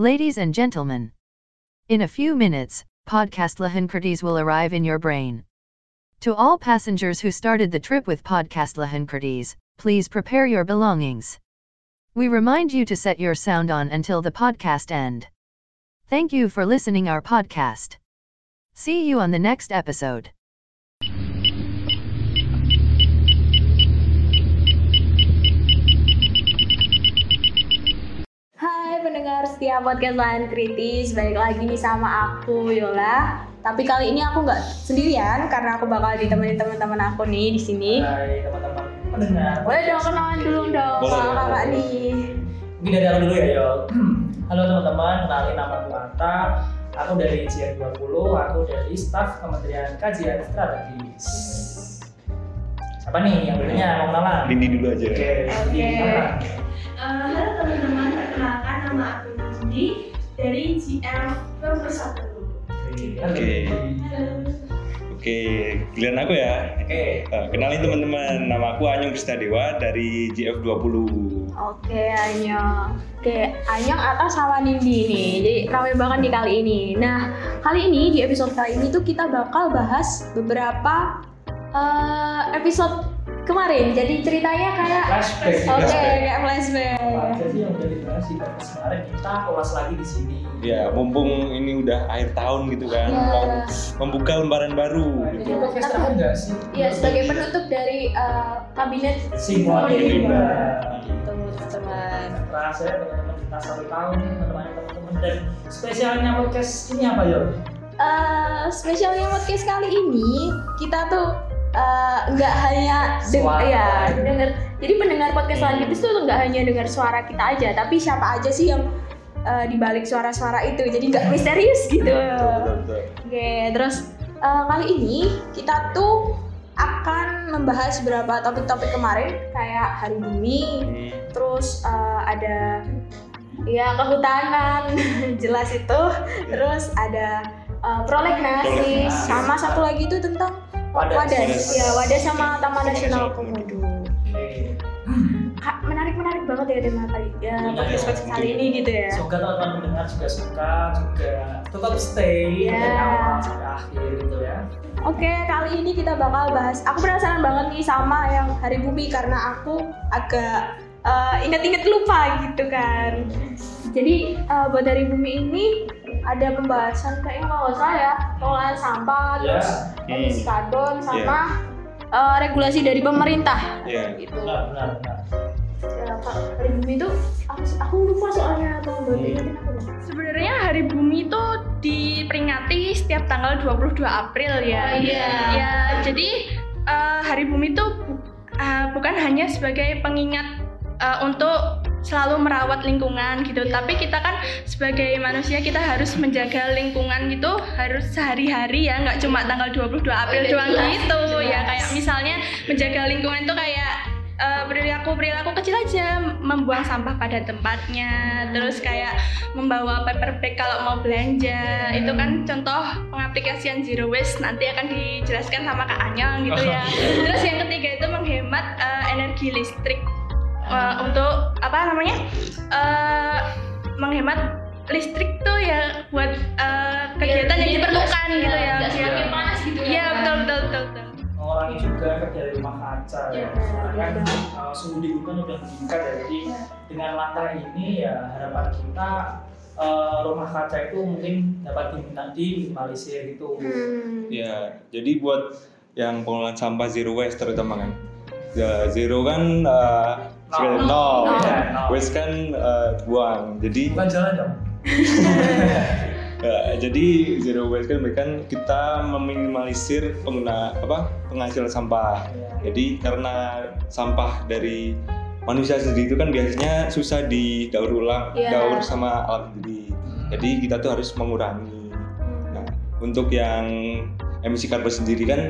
Ladies and gentlemen, in a few minutes, podcast Lahankertes will arrive in your brain. To all passengers who started the trip with podcast Lahankertes, please prepare your belongings. We remind you to set your sound on until the podcast end. Thank you for listening our podcast. See you on the next episode. Pendengar setia podcast Lahan Kritis, balik lagi nih sama aku Yola. Tapi kali ini aku nggak sendirian karena aku bakal ditemenin teman-teman aku nih di sini. Hai teman-teman pendengar. Boleh dong kenalan dulu dong Boleh, sama kakak nih. Mungkin dari aku dulu ya, Yo. Halo teman-teman, kenalin nama aku Anta. Aku dari CR20, aku dari staf Kementerian Kajian Strategis. Siapa nih yang dulunya mau kenalan? Dindi dulu aja. Oke, Dindi Oke. kenalan. Eh, halo teman-teman, perkenalkan nama aku Nindi dari GF 21. Oke. Oke, giliran aku ya. Oke. Eh, kenalin teman-teman, nama aku Anyong Kristadewa dari GF20. Oke Anyong. Oke Anyong atas sama Nindi nih. Jadi ramai banget nih kali ini. Nah kali ini di episode kali ini tuh kita bakal bahas beberapa eh, episode kemarin. Jadi ceritanya kayak Flashback. Oke, flashback. kayak flashback. Sih yang udah dibahas di podcast kemarin kita ulas lagi di sini. Ya, mumpung ini udah akhir tahun gitu kan, Ya. mau membuka lembaran baru gitu. podcast terakhir nggak sih? Iya, sebagai penutup dari eh, kabinet Simon Rimba. Rimba. Gitu, teman-teman. Terasa ya teman-teman kita satu tahun menemani teman-teman dan spesialnya podcast ini apa ya? Eh, spesialnya podcast kali ini kita tuh eh, nggak hanya deng- Suara. ya denger. Jadi pendengar podcast selanjutnya tuh nggak hanya dengar suara kita aja, tapi siapa aja sih yang eh, di balik suara-suara itu. Jadi nggak misterius gitu. Oke, terus eh, kali ini kita tuh akan membahas beberapa topik-topik kemarin kayak hari bumi, Hmm, terus eh, ada ya kehutanan jelas itu, terus ada prolegnas, Prolegnas. sama satu lagi itu tentang Wadas. wadas, ya wadas sama Taman Nasional Komodo. Kak, menarik-menarik banget ya tema kali ya podcast ya, podcast kali ini gitu ya. Semoga teman-teman pendengar juga suka juga tetap stay Ya. dari awal sampai akhir gitu ya. Oke, kali ini kita bakal bahas. Aku penasaran banget nih sama yang Hari Bumi karena aku agak eh, inget-inget lupa gitu kan. Jadi eh, buat Hari Bumi ini ada pembahasan kayaknya kalau nggak salah ya pengelolaan sampah, Ya. terus emisi karbon sama Ya. eh, regulasi dari pemerintah. Ya. Gitu. Benar, benar, benar. Ya, Kak, Hari Bumi itu aku, aku lupa soalnya buat Hmm. Sebenarnya Hari Bumi itu diperingati setiap tanggal 22 April ya. Oh, iya. Ya, jadi eh, Hari Bumi itu bu- eh, bukan hanya sebagai pengingat eh, untuk selalu merawat lingkungan gitu, Iya. tapi kita kan sebagai manusia kita harus menjaga lingkungan gitu harus sehari-hari ya, nggak cuma tanggal 22 April iya, doang jelas, gitu. Ya. jelas. Kayak misalnya menjaga lingkungan itu kayak eh, perilaku perilaku kecil aja. Membuang sampah pada tempatnya terus kayak membawa paper bag kalau mau belanja. Itu kan contoh pengaplikasian zero waste nanti akan dijelaskan sama Kak Anyang gitu ya. Terus yang ketiga itu menghemat eh, energi listrik Eh, untuk apa namanya Eh, menghemat listrik tuh ya buat eh, kegiatan yang diperlukan gitu ya Iya. panas gitu iya betul betul betul, betul. Mengurangi juga efek dari rumah kaca ya. Ya, Karena kan uh, suhu di kan udah meningkat ya. Jadi dengan langkah ini ya harapan kita uh, rumah kaca itu mungkin dapat diminta diminimalisir gitu. Hmm. Ya, jadi buat yang pengelolaan sampah zero waste terutama kan. Ya, zero kan eh, Nol. nol, Nol. ya. Nol. waste kan eh, buang. Jadi Bukan jalan dong. Ya, jadi zero waste kan berarti kan kita meminimalisir pengguna apa penghasil sampah. Ya. Jadi karena sampah dari manusia sendiri itu kan biasanya susah didaur ulang, Iya. daur sama alat sendiri. Jadi kita tuh harus mengurangi. Nah, untuk yang emisi karbon sendiri kan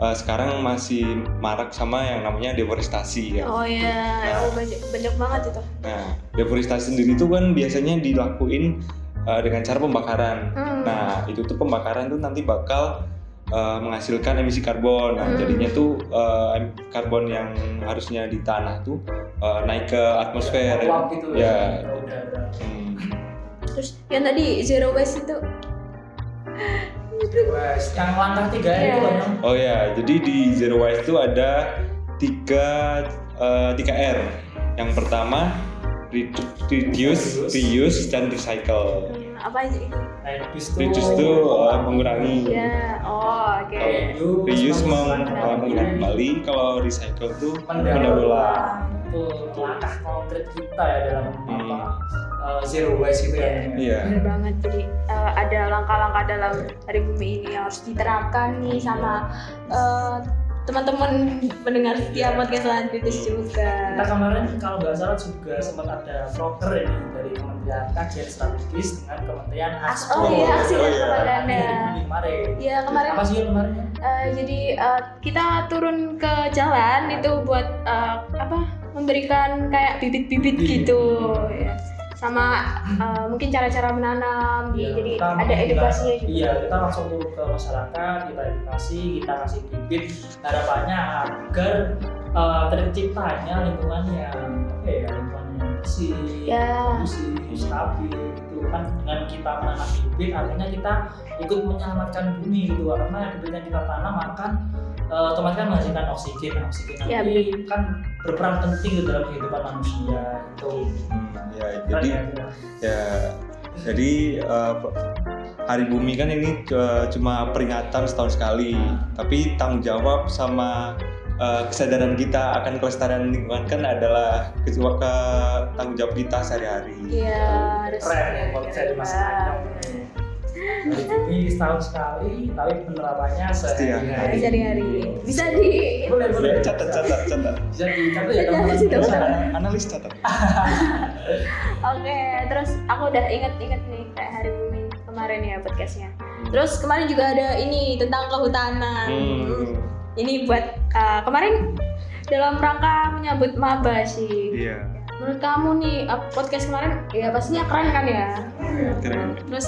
eh, sekarang masih marak sama yang namanya deforestasi ya. Oh iya, oh, banyak, banyak banget itu. Nah, deforestasi sendiri itu kan biasanya dilakuin uh, dengan cara pembakaran. Hmm. Nah, itu tuh pembakaran tuh nanti bakal uh, menghasilkan emisi karbon. Nah, Hmm. jadinya tuh uh, em- karbon yang harusnya di tanah tuh uh, naik ke atmosfer. Uap gitu Ya. udara. Hmm. terus yang tadi zero waste itu Wes, yang langkah tiga Iya. itu loh Nyong. Oh ya, jadi di Zero Waste itu ada tiga eh, tiga R. Yang pertama redu- reduce, reuse, dan recycle. Apa aja itu Reduce tuh Reduce eh, mengurangi. ya oh oke Kalau Reuse meng- mengurangi. kembali. Kalau recycle itu Mendaur ulang. Itu langkah konkret kita ya dalam Hmm. apa uh, zero waste gitu ya. Iya. Bener banget jadi eh, ada langkah-langkah dalam hari bumi ini yang harus diterapkan nih sama eh, teman-teman pendengar setia podcast Lahan Kritis juga Kita kemarin kalau nggak salah juga sempat ada broker ini dari Kementerian Kajian Strategis dengan Kementerian As- Aspro. oh iya aksi dan iya. propaganda kemarin. ya kemarin Apa sih kemarin? eh, jadi eh, kita turun ke jalan itu buat eh, apa memberikan kayak bibit-bibit Bibit. gitu ya sama eh, mungkin cara-cara menanam Iya, jadi ada edukasinya kita- juga. Iya, kita langsung turun ke masyarakat, kita edukasi, kita kasih bibit harapannya agar uh, terciptanya lingkungan yang apa ya, lingkungan yang bersih, Ya. kondusif, stabil gitu. Kan dengan kita menanam bibit artinya kita ikut menyelamatkan bumi gitu. Karena bibit yang kita tanam akan uh, otomatis kan menghasilkan oksigen, Nah, oksigen Ya, nanti kan berperan penting gitu dalam kehidupan manusia itu. Hmm, ya, jadi Keren ya. ya jadi eh, Hari Bumi kan ini eh, cuma peringatan setahun sekali, tapi tanggung jawab sama eh, kesadaran kita akan kelestarian lingkungan kan adalah ke, ke tanggung jawab kita sehari-hari. Iya, harus keren ya kalau bisa dimasukkan Ini setahun sekali, tapi penerapannya sehari-hari. Hari sehari-hari. Bisa di Boleh, boleh. Ya, catat, catat, catat. Bisa dicatat ya Catat, teman-teman. catat. Bisa. Analis catat. Oke, terus aku udah inget-inget nih kayak hari bumi kemarin ya podcastnya. Terus kemarin juga ada ini tentang kehutanan. Hmm, Ini buat uh, kemarin dalam rangka menyambut maba sih. iya, Menurut kamu nih uh, podcast kemarin ya pastinya keren kan ya? keren. Terus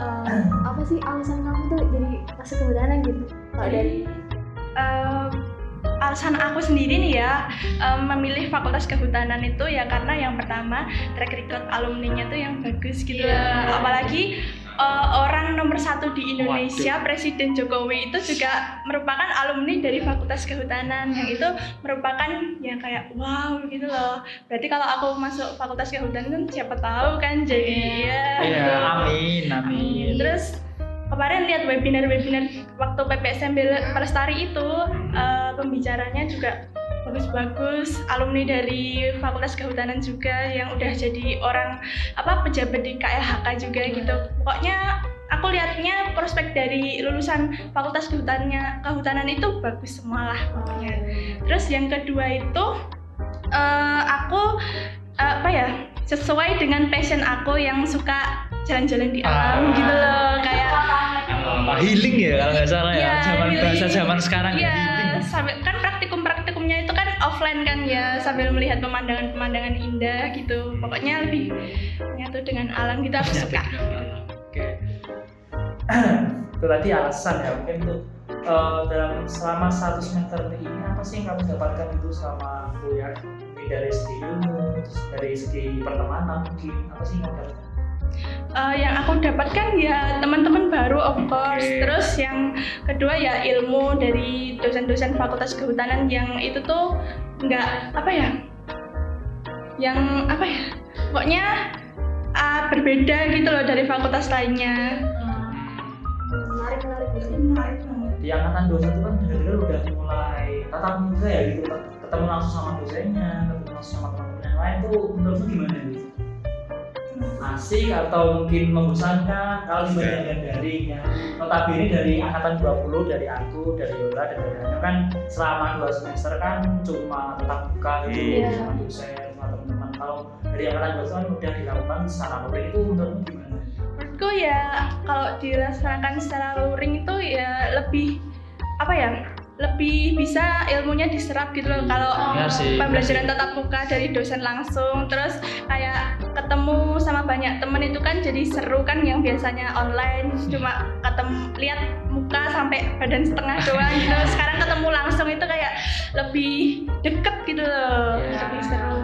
uh, apa sih alasan kamu tuh jadi masuk kehutanan gitu? Kalau dari Em, alasan aku sendiri nih ya em, memilih fakultas kehutanan itu ya karena yang pertama track record alumninya tuh yang bagus gitu loh. apalagi eh, orang nomor satu di Indonesia Presiden Jokowi itu juga merupakan alumni dari fakultas kehutanan. Yang itu merupakan ya kayak wow gitu loh. Berarti kalau aku masuk fakultas kehutanan siapa tahu kan jadi ya. Iya, gitu. amin, amin. Terus kemarin lihat webinar-webinar waktu PPSM Pelestari itu eh, pembicaranya juga bagus-bagus alumni dari Fakultas Kehutanan juga yang udah jadi orang apa pejabat di KLHK juga gitu. Pokoknya aku lihatnya prospek dari lulusan Fakultas Kehutanannya Kehutanan itu bagus semua lah pokoknya terus yang kedua itu eh, aku eh, apa ya sesuai dengan passion aku yang suka jalan-jalan di alam Ah. gitu loh kayak Apa, healing ya kalau nggak salah ya. Iya, zaman healing. bahasa zaman sekarang ya Iya, healing. praktikum-praktikumnya itu kan offline kan ya, sambil melihat pemandangan-pemandangan indah gitu. Pokoknya lebih menyatu dengan alam gitu aku suka. oke itu tadi alasan ya mungkin tuh eh, dalam selama satu semester ini apa sih yang kamu dapatkan itu selama kuliah mungkin dari segi ilmu terus dari segi pertemanan mungkin apa sih yang kamu dapatkan Eh, yang aku dapatkan ya teman-teman baru of course. Oke. Terus yang kedua ya ilmu dari dosen-dosen Fakultas Kehutanan yang itu tuh nggak apa ya, yang apa ya, pokoknya ah, berbeda gitu loh dari fakultas lainnya. menarik menarik gitu. di angkatan dosen itu kan benar-benar udah mulai tatap muka ya gitu ketemu langsung sama dosennya ketemu langsung sama teman-teman yang lain tuh menurutmu gimana gitu asik atau mungkin membosankan kalau dibandingkan daring ya notabene dari angkatan 20 dari aku dari Yola dan dari Hanya kan selama dua semester kan cuma tatap muka gitu Iya. sama dosen sama teman-teman kalau dari angkatan 20 kan udah dilakukan secara luring itu menurutmu gimana? menurutku ya kalau dilaksanakan secara luring itu ya lebih apa ya lebih bisa ilmunya diserap gitu loh kalau Iya sih, pembelajaran iya sih. tatap muka dari dosen langsung terus kayak ketemu sama banyak temen itu kan jadi seru kan yang biasanya online cuma ketemu lihat muka sampai badan setengah doang gitu sekarang ketemu langsung itu kayak lebih deket gitu loh Iya. lebih seru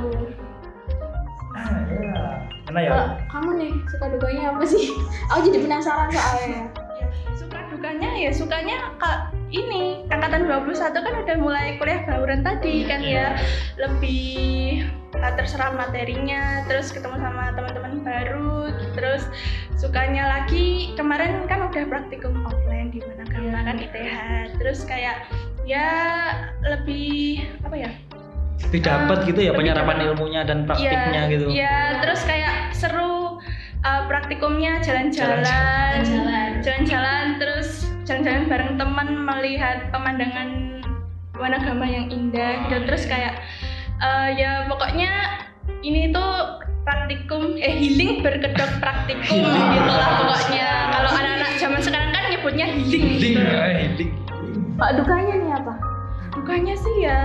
ya Karena ya Kalau kamu nih suka dukanya apa sih? Aku jadi penasaran soalnya. Ya, suka dukanya ya sukanya kak ini angkatan 21 kan udah mulai kuliah bauran tadi kan ya. lebih uh, terserah materinya terus ketemu sama teman-teman baru terus sukanya lagi. Kemarin kan udah praktikum offline di mana kan kan ITH terus kayak ya lebih apa ya? Lebih dapat gitu ya penyerapan dapat. ilmunya dan praktiknya Iya, gitu. Iya, terus kayak seru uh, praktikumnya jalan-jalan, Jalan-jalan. jalan-jalan, terus jalan-jalan bareng teman melihat pemandangan Wanagama yang indah gitu. Terus kayak uh, ya pokoknya ini tuh praktikum eh healing berkedok praktikum gitu lah pokoknya. Kalau anak-anak zaman sekarang kan nyebutnya healing. Healing, gitu. eh, healing. Pak dukanya nih apa? Dukanya sih ya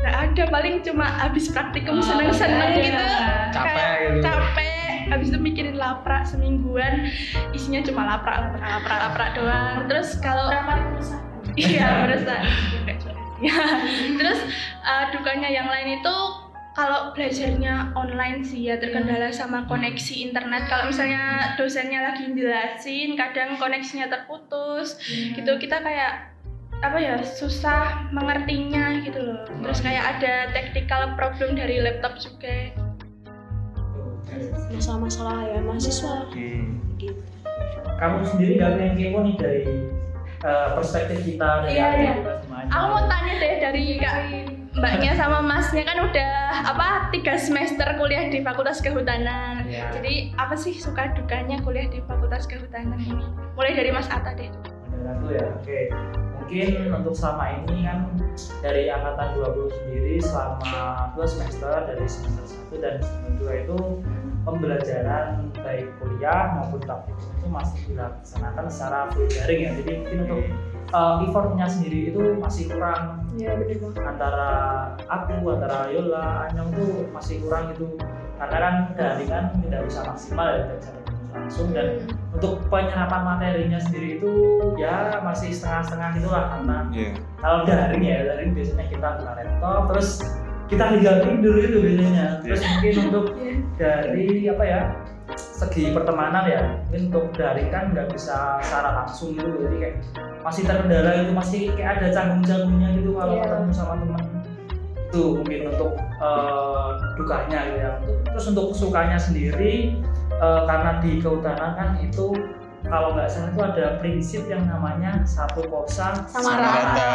nggak ada paling cuma habis praktikum seneng-seneng nggak ada. gitu Capek Kayak gitu. capek habis itu mikirin laprak semingguan isinya cuma laprak laprak laprak laprak doang. Terus kalau iya meresah. Ya terus uh, dukanya yang lain itu kalau belajarnya online sih ya terkendala sama koneksi internet. Kalau misalnya dosennya lagi jelasin kadang koneksinya terputus. Gitu kita kayak apa ya susah mengertinya gitu loh. Terus kayak ada technical problem dari laptop juga Masalah-masalah ya mahasiswa. Hmm. Gitu. kamu sendiri gak pengen kepo nih dari eh, perspektif kita dari Iya, iya. aku mau tanya deh dari kak mbaknya sama masnya kan udah apa tiga semester kuliah di fakultas kehutanan Iya. jadi apa sih suka dukanya kuliah di fakultas kehutanan ini mulai dari mas Ata deh aku ya, oke. Mungkin untuk selama ini kan dari angkatan 20 sendiri selama dua semester dari semester 1 dan semester 2 itu pembelajaran baik kuliah maupun praktikum itu masih dilaksanakan secara full daring ya. Jadi mungkin untuk uh, effortnya sendiri itu masih kurang Iya bener banget. antara aku, antara Yola, Anyong tuh masih kurang gitu karena kan daring kan tidak bisa maksimal ya, tidak bisa ketemu langsung dan untuk penyerapan materinya sendiri itu ya masih setengah-setengah gitulah karena Iya. kalau daring ya daring biasanya kita buka laptop terus kita tinggal tidur itu biasanya terus mungkin untuk dari apa ya segi pertemanan ya mungkin untuk daring kan nggak bisa secara langsung gitu jadi kayak masih terkendala itu masih kayak ada canggung-canggungnya gitu kalau Iya. ketemu sama teman itu mungkin untuk eh, dukanya gitu ya terus untuk sukanya sendiri eh, karena di kehutanan kan itu kalau nggak salah itu ada prinsip yang namanya satu kosa Sama rata.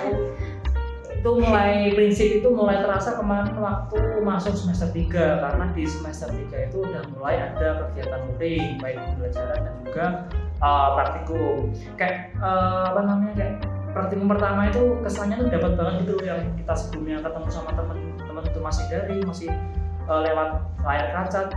itu itu mulai prinsip itu mulai terasa kemarin waktu masuk semester 3 karena di semester 3 itu udah mulai ada kegiatan luring baik pembelajaran dan juga uh, praktikum kayak uh, apa namanya kayak praktikum pertama itu kesannya tuh dapat banget gitu yang kita sebelumnya ketemu sama teman-teman itu masih dari masih uh, lewat layar kaca.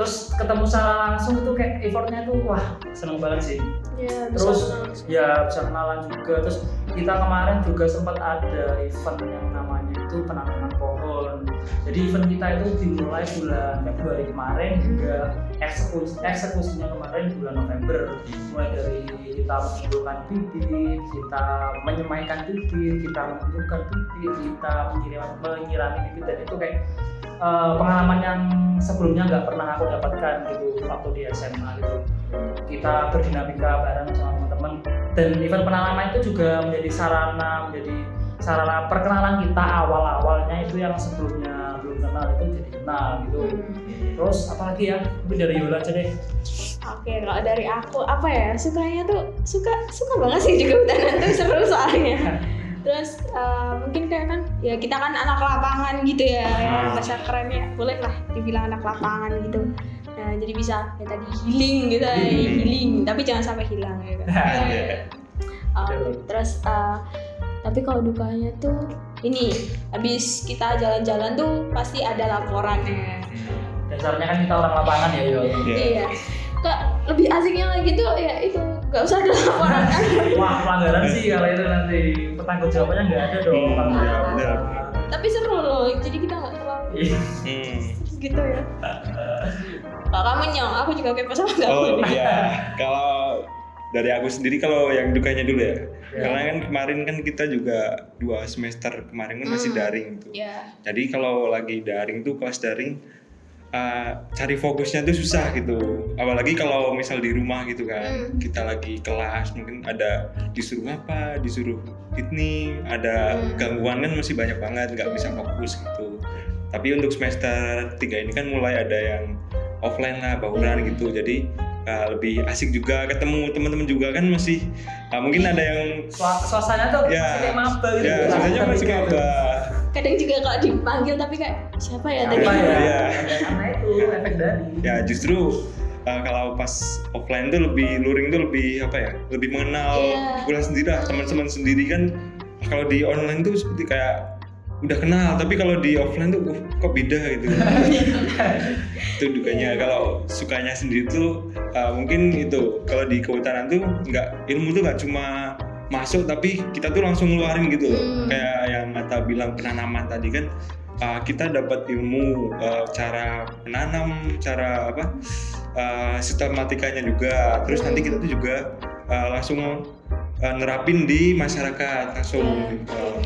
Terus ketemu secara langsung itu kayak effortnya tuh wah seneng banget sih. Ya, bisa Terus, langsung. ya bisa kenalan juga. Terus kita kemarin juga sempat ada event yang namanya itu penanaman pohon. Jadi event kita itu dimulai bulan Februari kemarin hingga eksekusi eksekusinya kemarin bulan November. Mulai dari kita mengumpulkan bibit kita menyemaikan bibit kita menentukan bibit kita menyiram menyirami bibit dan itu kayak eh, pengalaman yang sebelumnya nggak pernah aku dapatkan gitu waktu di SMA gitu. Kita berdinamika bareng sama teman-teman. Dan event penanaman itu juga menjadi sarana menjadi sarana perkenalan kita awal-awalnya itu yang sebelumnya belum kenal itu jadi kenal gitu. Terus apalagi ya? Mungkin dari Yola aja deh. Oke, kalau dari aku apa ya? Sukanya tuh suka suka banget sih di kehutanan tuh seru soalnya. Terus eh, mungkin kayak kan ya kita kan anak lapangan gitu ya, ya bahasa kerennya boleh lah dibilang anak lapangan gitu. Nah jadi bisa ya tadi healing gitu, ya, Healing. tapi jangan sampai hilang ya kan. Um, terus eh, tapi kalau dukanya tuh ini habis kita jalan-jalan tuh pasti ada laporannya. dasarnya kan kita orang lapangan ya Yol Iya. Kak, lebih asiknya lagi tuh ya itu nggak usah ada laporan kan. wah pelanggaran sih kalau itu nanti pertanggung jawabannya nggak ada dong Hmm, benar. Tapi seru loh, jadi kita nggak terlalu Iya. Hmm. gitu ya. Kalau kamu nyong, aku juga kepo sama kamu. Oh iya, kalau dari aku sendiri kalau yang dukanya dulu ya. Ya. Karena kan kemarin kan kita juga dua semester kemarin kan masih Hmm. daring tuh. Ya. Jadi kalau lagi daring tuh kelas daring uh, cari fokusnya tuh susah gitu. Apalagi kalau misal di rumah gitu kan. Hmm. kita lagi kelas mungkin ada disuruh apa disuruh ini ada Hmm. gangguan kan masih banyak banget nggak bisa fokus gitu. Tapi untuk semester 3 ini kan mulai ada yang offline lah bauran gitu. Jadi uh, lebih asik juga ketemu teman-teman juga kan masih uh, mungkin ada yang Sua- suasana tuh Ya. masih kayak maba gitu. Ya sebenarnya masih maba kadang juga kalau dipanggil tapi kayak siapa ya tadi? Apa ya? Iya. karena itu efek dari. Ya justru uh, kalau pas offline tuh lebih luring tuh lebih apa ya lebih mengenal Iya. kuliah sendiri lah teman-teman sendiri kan. Kalau di online tuh seperti kayak udah kenal tapi kalau di offline tuh uh, kok beda gitu? Itu dukanya. Kalau sukanya sendiri tuh uh, mungkin itu kalau di kehutanan tuh nggak ilmu tuh nggak cuma masuk tapi kita tuh langsung ngeluarin gitu loh. Hmm. kayak yang Mata bilang penanaman tadi kan uh, kita dapat ilmu uh, cara menanam cara apa uh, sistematikanya juga. Terus nanti kita tuh juga uh, langsung uh, nerapin di masyarakat langsung uh,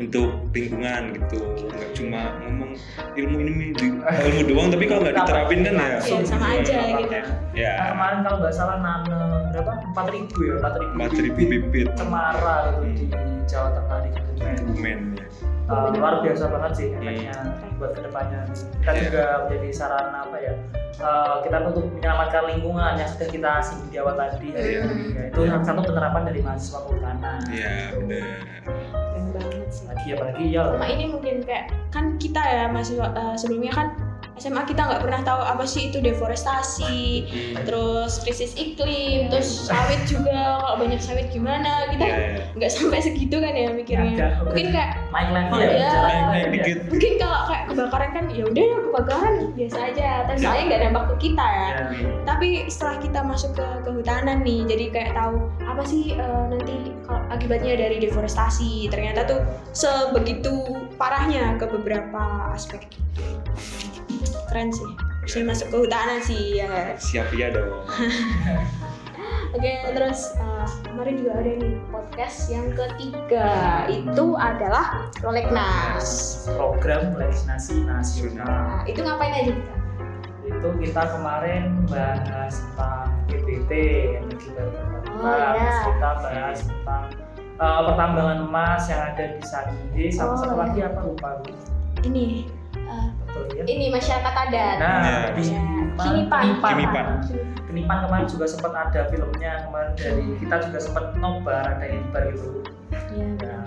untuk lingkungan gitu. Nggak cuma ngomong ilmu ini di- ilmu doang tapi kalau nggak diterapin kan ya. Iya, sama aja gitu. ya. Nah, kemarin kalau nggak salah nanam berapa? Empat ribu ya empat ribu, 4000 bibit cemara gitu di Jawa Tengah di Kebumen. Ya. Uh, luar biasa banget sih efeknya buat ke depannya. Kita Iya. juga menjadi sarana apa ya uh, kita untuk menyelamatkan lingkungan yang sudah kita singgung di awal tadi. Iya. Ya, itu salah satu penerapan dari mahasiswa kehutanan. Iya benar. Banget sih. Lagi apalagi ya. Sama ini mungkin kayak kan kita ya mahasiswa eh, sebelumnya kan SMA kita nggak pernah tahu apa sih itu deforestasi Hmm. terus krisis iklim terus sawit juga kalau banyak sawit gimana kita Iya, iya. nggak sampai segitu kan ya mikirnya mungkin kayak naik level ya iya. Naik naik ya. dikit. mungkin kalau kayak kebakaran kan ya udah kebakaran biasa aja tapi soalnya nggak nembak ke kita ya tapi setelah kita masuk ke kehutanan nih jadi kayak tahu apa sih eh, nanti kalau akibatnya dari deforestasi ternyata tuh sebegitu parahnya ke beberapa aspek keren sih. Bisa masuk kehutanan sih ya? Siap ya dong. oke terus eh, kemarin juga ada nih podcast yang ketiga. Itu adalah Prolegnas program legislasi nasional. Nah, itu ngapain aja kita itu kita kemarin bahas tentang PBT baru Oh, iya. Terus kita bahas tentang uh, pertambangan emas yang ada di Sangihe sama Oh, satu iya. lagi apa lupa ini eh, betul ya ini masyarakat adat nah Ya. di Ya. mana? Kinipan. Kinipan. Kinipan kemarin juga sempat ada filmnya kemarin dari kita juga sempat nobar ada nobar gitu Iya, nah,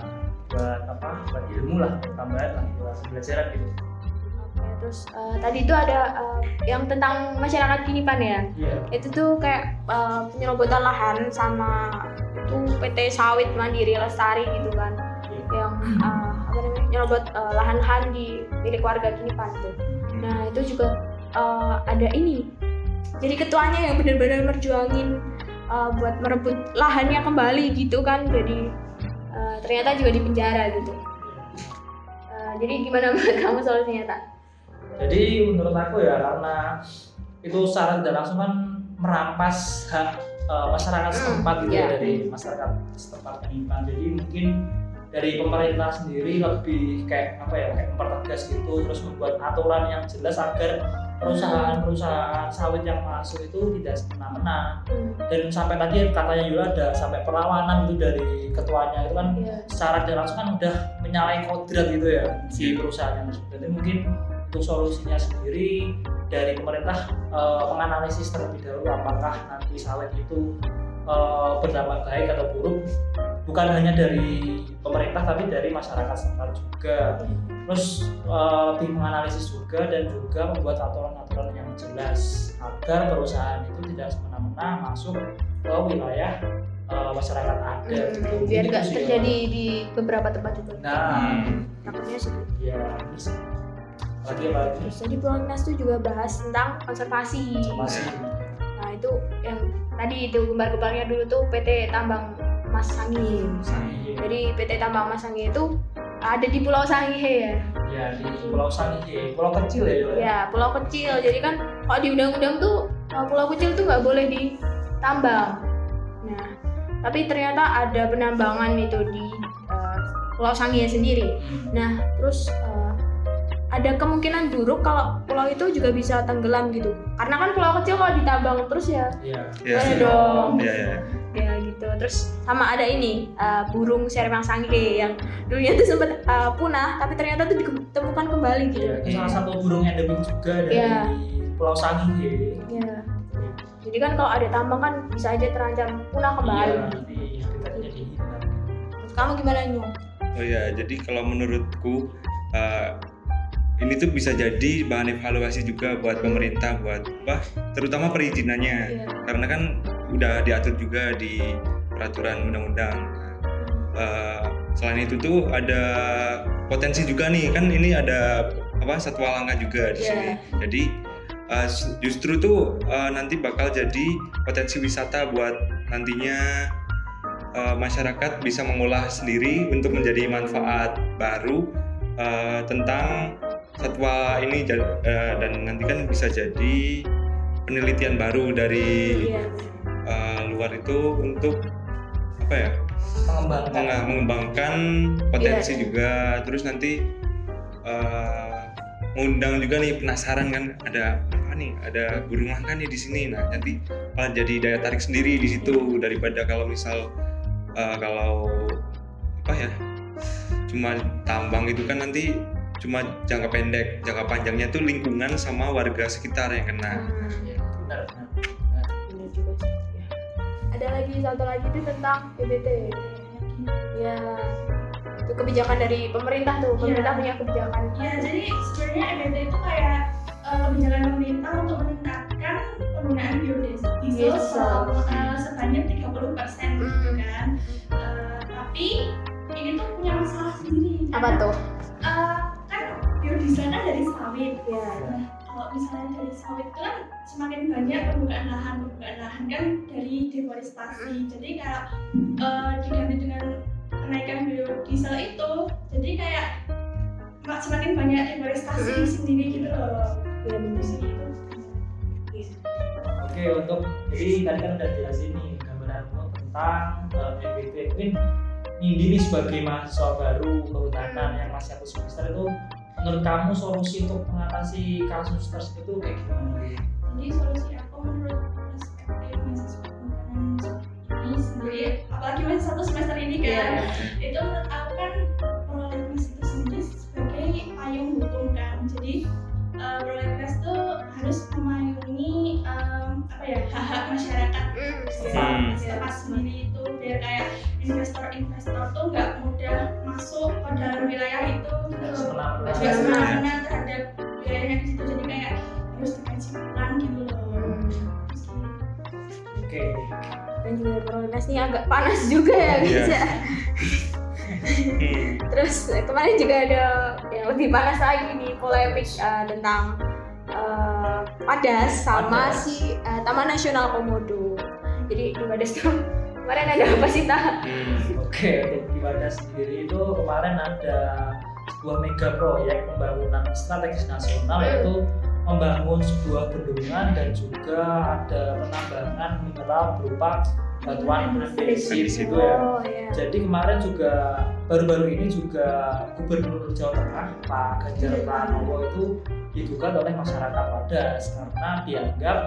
buat apa buat ilmu lah tambahan lah buat pembelajaran gitu Oke, terus eh, tadi itu ada eh, yang tentang masyarakat Kinipan ya. iya Itu tuh kayak eh, penyerobotan lahan sama itu PT Sawit Mandiri Lestari gitu kan. Yang eh, apa namanya? Nyerobot eh, lahan-lahan di milik warga Kinipan tuh. Nah, itu juga eh, ada ini. Jadi ketuanya yang benar-benar merjuangin eh, buat merebut lahannya kembali gitu kan. Jadi eh, ternyata juga di penjara gitu. Eh, jadi gimana menurut kamu solusinya tak? Jadi menurut aku ya karena itu secara tidak langsung kan merampas hak eh, masyarakat Hmm, setempat gitu iya. ya dari masyarakat setempat Kenipan. Jadi mungkin dari pemerintah sendiri lebih kayak apa ya kayak mempertegas gitu terus membuat aturan yang jelas agar perusahaan-perusahaan sawit yang masuk itu tidak semena-mena Hmm, dan sampai tadi katanya Yula ada sampai perlawanan itu dari ketuanya itu kan iya. secara tidak langsung kan udah menyalahi kodrat gitu ya si perusahaan tersebut. Jadi mungkin untuk solusinya sendiri dari pemerintah eh, menganalisis terlebih dahulu apakah nanti sawit itu eh, berdampak baik atau buruk bukan hanya dari pemerintah tapi dari masyarakat setempat juga. Terus eh, lebih menganalisis juga dan juga membuat aturan-aturan yang jelas agar perusahaan itu tidak semena-mena masuk ke wilayah eh, masyarakat adat. Hmm, gitu. biar nggak terjadi di beberapa tempat itu. Nah, Takutnya sih. ya terus lagi apa lagi? Terus tadi Prolegnas tuh juga bahas tentang konservasi. Masih Nah itu yang tadi itu gembar-gembarnya dulu tuh PT Tambang Mas Sangihe. Jadi PT Tambang Mas Sangihe itu ada di Pulau Sangihe ya. ya di Pulau Sangihe, pulau kecil ya. Ya pulau kecil. Jadi kan kalau di undang-undang tuh uh, pulau kecil tuh nggak boleh ditambang. Nah tapi ternyata ada penambangan itu di uh, Pulau Sangihe sendiri. Hmm. Nah, terus eh, ada kemungkinan buruk kalau pulau itu juga bisa tenggelam gitu karena kan pulau kecil kalau ditambang terus ya Iya. Ya, Boleh dong. Iya, iya. ya gitu terus sama ada ini uh, burung seremang sangke yang dulunya tuh sempat uh, punah tapi ternyata tuh ditemukan kembali gitu Iya, itu salah satu burung endemik juga dari Iya. Pulau Sangihe. ya jadi kan kalau ada tambang kan bisa aja terancam punah kembali Iya, nanti habitatnya jadi hilang. Terus kamu gimana nyung Oh ya, jadi kalau menurutku eh, ini tuh bisa jadi bahan evaluasi juga buat pemerintah buat apa? Terutama perizinannya. Iya. Karena kan udah diatur juga di peraturan undang-undang. Eh, selain itu tuh ada potensi juga nih kan ini ada apa satwa langka juga di Iya. sini. Jadi s- justru tuh eh, nanti bakal jadi potensi wisata buat nantinya eh, masyarakat bisa mengolah sendiri untuk menjadi manfaat baru eh, tentang satwa ini eh, dan nanti kan bisa jadi penelitian baru dari Iya. Luar itu untuk apa ya Mengembangkan. meng- mengembangkan potensi Iya. juga terus nanti ngundang juga nih penasaran kan ada apa nih ada burung langka nih di sini nah nanti malah jadi daya tarik sendiri di situ daripada kalau misal eh, kalau apa ya cuma tambang itu kan nanti cuma jangka pendek jangka panjangnya tuh lingkungan sama warga sekitar yang kena Hmm. Iya, benar, benar. Ada lagi satu lagi tuh tentang PBT. Ya, itu kebijakan dari pemerintah tuh. Pemerintah Iya. punya kebijakan. Ya, jadi sebenarnya MBT itu kayak eh, kebijakan pemerintah untuk meningkatkan penggunaan biodiesel selama, eh, sebanyak 30% gitu Hmm. kan. Eh, tapi ini tuh punya masalah sendiri. Apa karena, tuh? eh, kan biodiesel kan dari sawit. Ya. Nah, misalnya dari sawit itu kan semakin banyak pembukaan lahan, pembukaan lahan kan dari deforestasi. Jadi kayak eh, diganti dengan kenaikan biodiesel itu, jadi kayak mak- semakin banyak deforestasi sendiri gitu loh. Ya. Oke untuk jadi tadi kan udah jelasin nih gambaranmu tentang uh, MBT mungkin Nindi nih sebagai mahasiswa baru kehutanan yang masih satu semester itu menurut kamu solusi untuk mengatasi kasus tersebut itu kayak gimana? Jadi solusi aku menurut perspektif mahasiswa ini sendiri, apalagi masih satu semester ini kan, Iya. itu panas juga ya guys Iya. Terus eh, kemarin juga ada yang lebih panas lagi nih polemik eh, tentang eh, Padas sama Padas. si eh, Taman Nasional Komodo. Jadi di Padas tuh kemarin ada apa sih tak? Hmm. Oke, untuk di Wadas sendiri itu kemarin ada sebuah mega proyek pembangunan strategis nasional Hmm. yaitu membangun sebuah bendungan dan juga ada penambangan mineral berupa batuan andesit Andesit. gitu ya. Oh ya. Jadi kemarin juga baru-baru ini juga Gubernur Jawa Tengah Pak Ganjar Pranowo itu digugat oleh masyarakat Wadas karena dianggap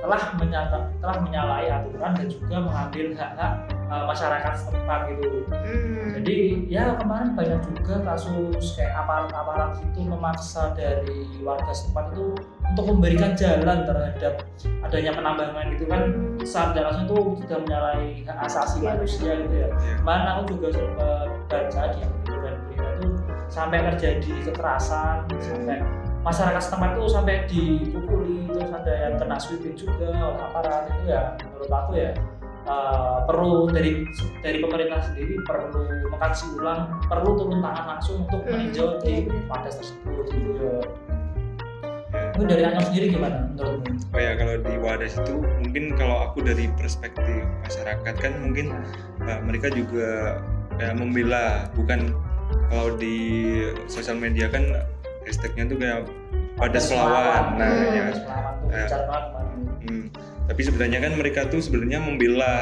telah menyata, telah menyalahi aturan dan juga mengambil hak-hak uh, masyarakat setempat gitu. Hmm. Jadi ya kemarin banyak juga kasus kayak aparat-aparat itu memaksa dari warga setempat itu untuk memberikan jalan terhadap adanya penambangan gitu kan saat jalan itu sudah menyalahi hak asasi Iya, manusia gitu ya. Iya. Kemarin aku juga sempat baca di dan berita itu sampai terjadi kekerasan sampai masyarakat setempat itu sampai dipukuli terus ada yang kena sweeping juga oleh aparat itu ya menurut aku ya eh, perlu dari dari pemerintah sendiri perlu mengkaji ulang perlu turun tangan langsung untuk Hmm, meninjau di. Wadas tersebut gitu ya. Mungkin dari Anyong sendiri gimana menurutmu? Oh ya kalau di Wadas itu mungkin kalau aku dari perspektif masyarakat kan mungkin uh, mereka juga kayak membela bukan kalau di sosial media kan hashtagnya tuh kayak Wadas melawan. Nah Hmm. ya. Ya. Hmm. Tapi sebenarnya kan mereka tuh sebenarnya membela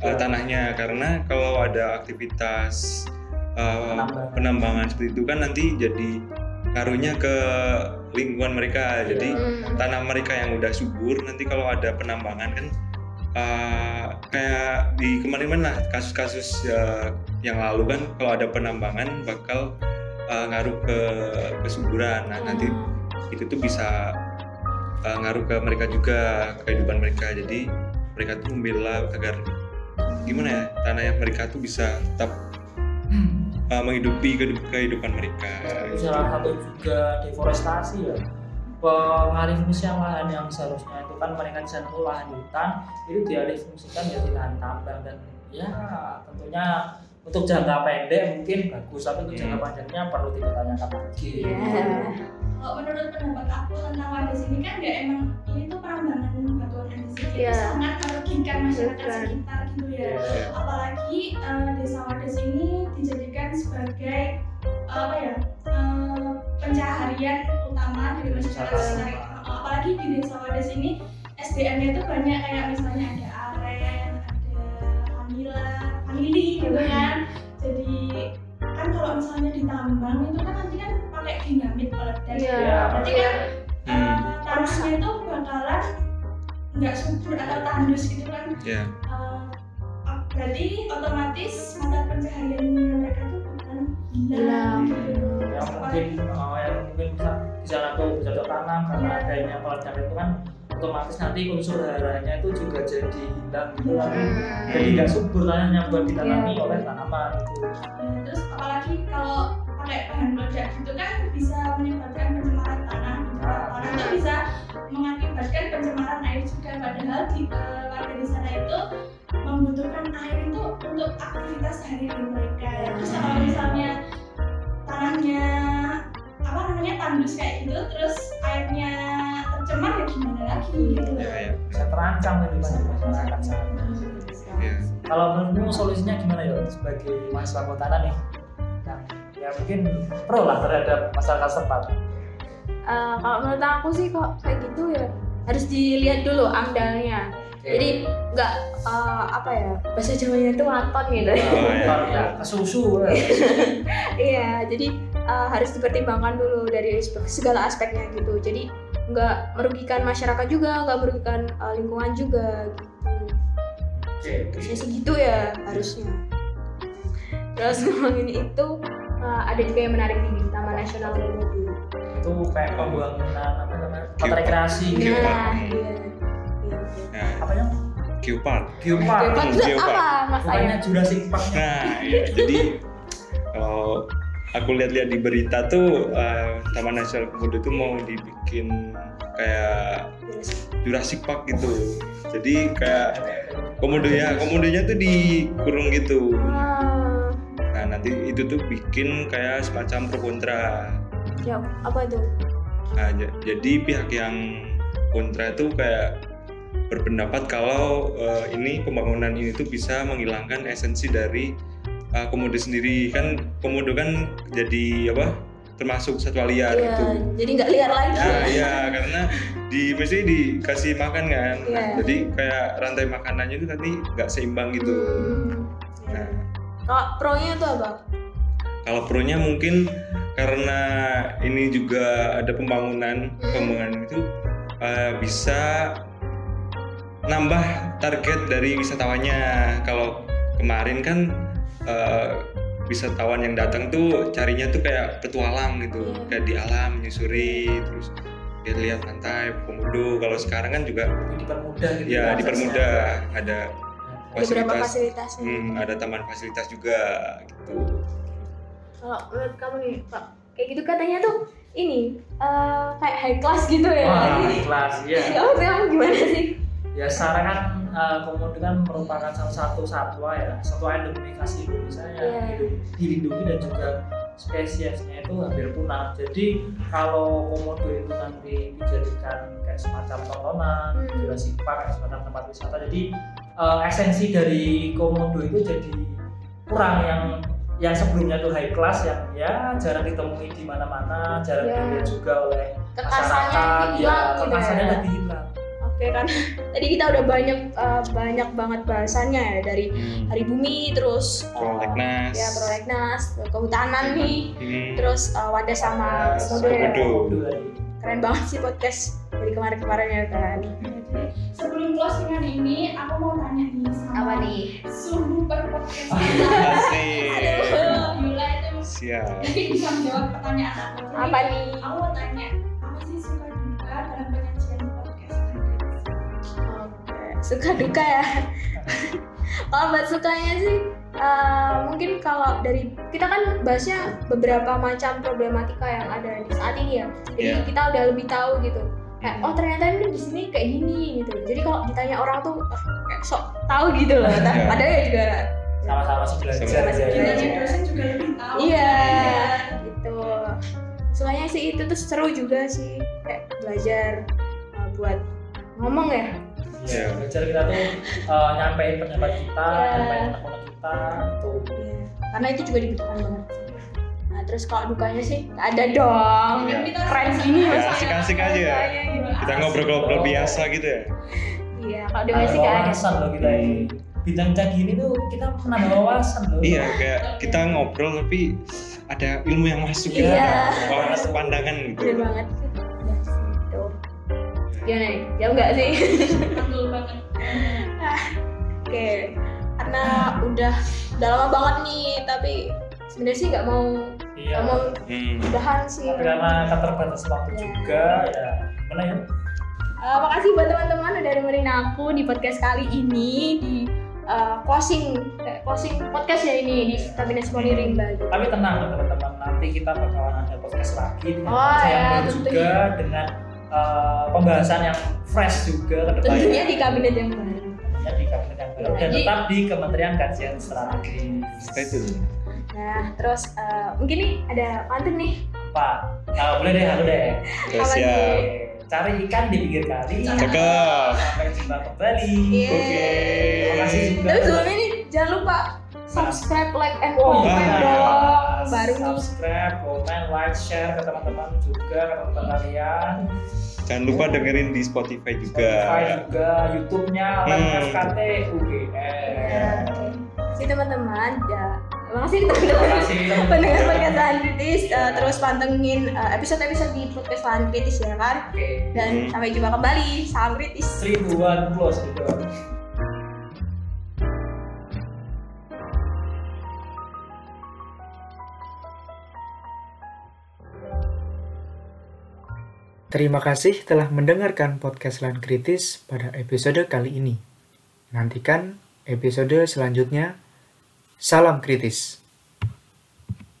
uh, Ya. tanahnya karena kalau ada aktivitas uh, Penambangan. penambangan seperti itu kan nanti jadi ngaruhnya ke lingkungan mereka. Jadi Hmm. tanah mereka yang udah subur nanti kalau ada penambangan kan uh, kayak di kemarin lah kasus-kasus uh, yang lalu kan kalau ada penambangan bakal uh, ngaruh ke kesuburan. Nah nanti itu tuh bisa uh, ngaruh ke mereka juga kehidupan mereka. Jadi mereka tuh membela agar gimana ya tanah yang mereka tuh bisa tetap uh, menghidupi kehidup- kehidupan mereka. Itu salah satu juga deforestasi ya pengalih fungsian lahan yang seharusnya itu kan mereka di sana tuh lahan hutan itu dialih fungsikan jadi lahan tambang dan ya tentunya untuk jangka pendek mungkin bagus tapi untuk jangka Hmm. panjangnya perlu dipertanyakan lagi Iya. Kalau menurut pendapat aku tentang wadas ini kan nggak emang ini tuh perambangan batuan andesit itu Iya. sangat merugikan masyarakat Bukan. sekitar gitu ya. Iya. Apalagi eh, desa wadas ini dijadikan sebagai eh, apa ya eh, pencaharian utama dari masyarakat sekitar. Eh, Apalagi di desa wadas ini SDM-nya itu banyak kayak misalnya ada aren, ada vanila, vanili gitu kan. Jadi kan kalau misalnya ditambang itu kan nanti kan pakai dinamit meledak. Iya. Iya. Berarti kan Hmm. eh, tanahnya itu bakalan nggak subur atau tandus gitu kan. Ya. Eh, berarti otomatis mata pencahariannya mereka tuh bakalan hilang. Gitu. yang mungkin uh, yang mungkin bisa di sana tuh bisa tanam karena Iya. adanya peledakan itu kan otomatis nanti unsur haranya itu juga jadi hilang gitu kan jadi nggak subur tanahnya buat ditanami Iya. oleh tanaman gitu Nah, terus apalagi kalau pakai bahan peledak gitu kan bisa menyebabkan pencemaran tanah. Nah. Tanah itu bisa mengakibatkan pencemaran air juga padahal di eh, warga di sana itu membutuhkan air itu untuk aktivitas sehari-hari mereka. Terus kalau misalnya tanahnya apa namanya tandus kayak gitu terus airnya tercemar ya gimana lagi gitu. Ya, ya. bisa terancam kehidupan masyarakat sana Ya. kalau menurutmu solusinya gimana ya sebagai mahasiswa kehutanan nih ya mungkin pro lah terhadap masyarakat setempat Eh, kalau menurut aku sih kok kayak gitu ya harus dilihat dulu amdalnya. Jadi nggak eh, apa ya bahasa Jawanya itu waton gitu. Oh, iya. ya kesusu ya. Iya, jadi eh, harus dipertimbangkan dulu dari segala aspeknya gitu. Jadi nggak merugikan masyarakat juga, nggak merugikan eh, lingkungan juga gitu. Oke, Harusnya segitu ya harusnya. Terus ngomongin itu eh, ada juga yang menarik di Taman Nasional Komodo. itu kayak pembangunan apa namanya tempat Geopark. rekreasi Geopark. gitu. Nah, Hmm. iya. Iya. Nah, apa yang Geopark. geopark Geopark itu Geopark. apa mas Ayah? Jurassic Park Nah, ya, jadi kalau aku lihat-lihat di berita tuh eh, Taman Nasional Komodo tuh mau dibikin kayak Jurassic Park gitu. Jadi kayak komodo ya, komodonya tuh dikurung gitu. Ah, itu tuh bikin kayak semacam pro kontra. ya apa itu? Nah, jadi pihak yang kontra itu kayak berpendapat kalau eh, ini pembangunan ini tuh bisa menghilangkan esensi dari eh, komodo sendiri kan komodo kan jadi apa termasuk satwa liar Iya, gitu. jadi nggak liar lagi. Ya, iya karena di mesti dikasih makan kan. Nah, Iya. jadi kayak rantai makanannya itu nanti nggak seimbang gitu. Hmm. Nah, Kalau pro-nya itu apa? kalau pro-nya mungkin karena ini juga ada pembangunan, pembangunan itu eh, bisa nambah target dari wisatawannya. Kalau kemarin kan eh, wisatawan yang datang tuh carinya tuh kayak petualang gitu, Iya. kayak di alam menyusuri terus lihat-lihat pantai komodo. Kalau sekarang kan juga dipermudah gitu ya aksesnya. dipermudah ada Beberapa fasilitas, fasilitasnya. hmm, ada taman fasilitas juga gitu. Kalau menurut kamu nih, Pak, kayak gitu katanya tuh ini eh, kayak high class gitu ya. wah ikhlas ya Kamu kamu gimana sih? ya sekarang kan uh, komodo kan merupakan salah satu satwa ya satwa endemifikasi Indonesia yang Iya. hidup- dilindungi dan juga spesiesnya itu hampir punah jadi kalau komodo itu nanti dijadikan kayak semacam tontonan Hmm. Jurassic Park kayak semacam tempat wisata jadi uh, esensi dari komodo itu jadi kurang yang yang sebelumnya tuh high class yang ya jarang ditemui di mana-mana jarang Iya. dilihat juga oleh Kekasannya masyarakat itu hilang ya gitu kekasannya ya. jadi hilang Oke kan tadi kita udah banyak eh, banyak banget bahasannya ya dari Hmm. hari bumi terus eh, Prolegnas. ya prolegnas kehutanan nih Hmm. terus eh, wadah sama komodo ya. Keren banget sih podcast dari kemarin-kemarin ya kan Jadi sebelum closingan ini aku mau tanya nih sama apa nih suhu per podcast. Yula itu Siap. mungkin bisa menjawab pertanyaan aku. Jadi, apa nih Aku mau tanya, apa sih suka duka dalam penyajian podcast? Oke, suka duka ya. kalau buat sukanya sih, eh, mungkin kalau dari kita kan bahasnya beberapa macam problematika yang ada di saat ini ya. Jadi Iya. kita udah lebih tahu gitu. Kayak oh ternyata ini di sini kayak gini gitu. Jadi kalau ditanya orang tuh kayak sok tahu gitu loh. Tapi Iya. Padahal ya juga Sama-sama sih belajar. Sama-sama ya. belajar. Jadi dosen juga lebih tahu. Iya, gitu. Sukanya sih itu tuh seru juga sih kayak belajar uh, buat ngomong ya. Iya, belajar kita tuh eh, nyampein pendapat kita, Iya. nyampein unek kita gitu. Iya, karena itu juga dibutuhkan banget. Nah, terus kalau dukanya sih ada dong. Iya. Keren gini Ya, masa asik-asik aja ya. dukanya gitu. Kita ngobrol-ngobrol biasa gitu ya. Iya, kalau dukanya sih nggak ada. wawasan loh kita ini. Bintang kayak gini tuh kita menambah wawasan loh. Iya, kayak kita ngobrol tapi ada ilmu yang masuk gitu. Iya. Wawasan pandangan gitu. Bener banget sih. Gitu. Gimana nih? Jauh nggak sih? Betul banget. Oke, karena udah udah lama banget nih, tapi sebenarnya sih nggak mau Iya. mau Hmm. udahan sih. Tapi karena keterbatasan waktu Iya. juga ya gimana ya? Eh, makasih buat teman-teman udah dengerin aku di podcast kali ini di eh, closing eh, closing podcast ya ini di kabinet Small Rimba gitu. Tapi tenang teman-teman, nanti kita bakalan ada podcast lagi dengan Oh, bahasan yang ya, baru tentunya. juga dengan eh, pembahasan yang fresh juga ke depannya. Tentunya di kabinet yang baru. Tentunya di kabinet yang baru Iya, dan jadi- tetap di Kementerian Kajian Strategi. Stay tune. Nah, terus eh, mungkin nih ada pantun nih. Pak, nah, boleh deh aku deh. Oke, Apa siap. Oke, Cari ikan di pinggir kali. Cakep. Sampai jumpa kembali. Yeay. Oke. Terima kasih juga. Tapi sebelumnya nih jangan lupa subscribe, like, and Oh comment iya, dong. Baru subscribe, comment, like, share ke teman-teman juga ke teman-teman kalian. Jangan lupa dengerin di Spotify juga. Spotify juga, YouTube-nya Hmm. FKT Ya, UGM. oke. Jadi teman-teman, ya terima kasih Terima teman-teman pendengar podcast lahan kritis Eh, terus pantengin eh, episode-episode di podcast lahan kritis ya kan Oke. dan Hmm. sampai jumpa kembali salam kritis Seribuan plus gitu. Terima kasih telah mendengarkan podcast Lan Kritis pada episode kali ini. Nantikan episode selanjutnya. Salam kritis.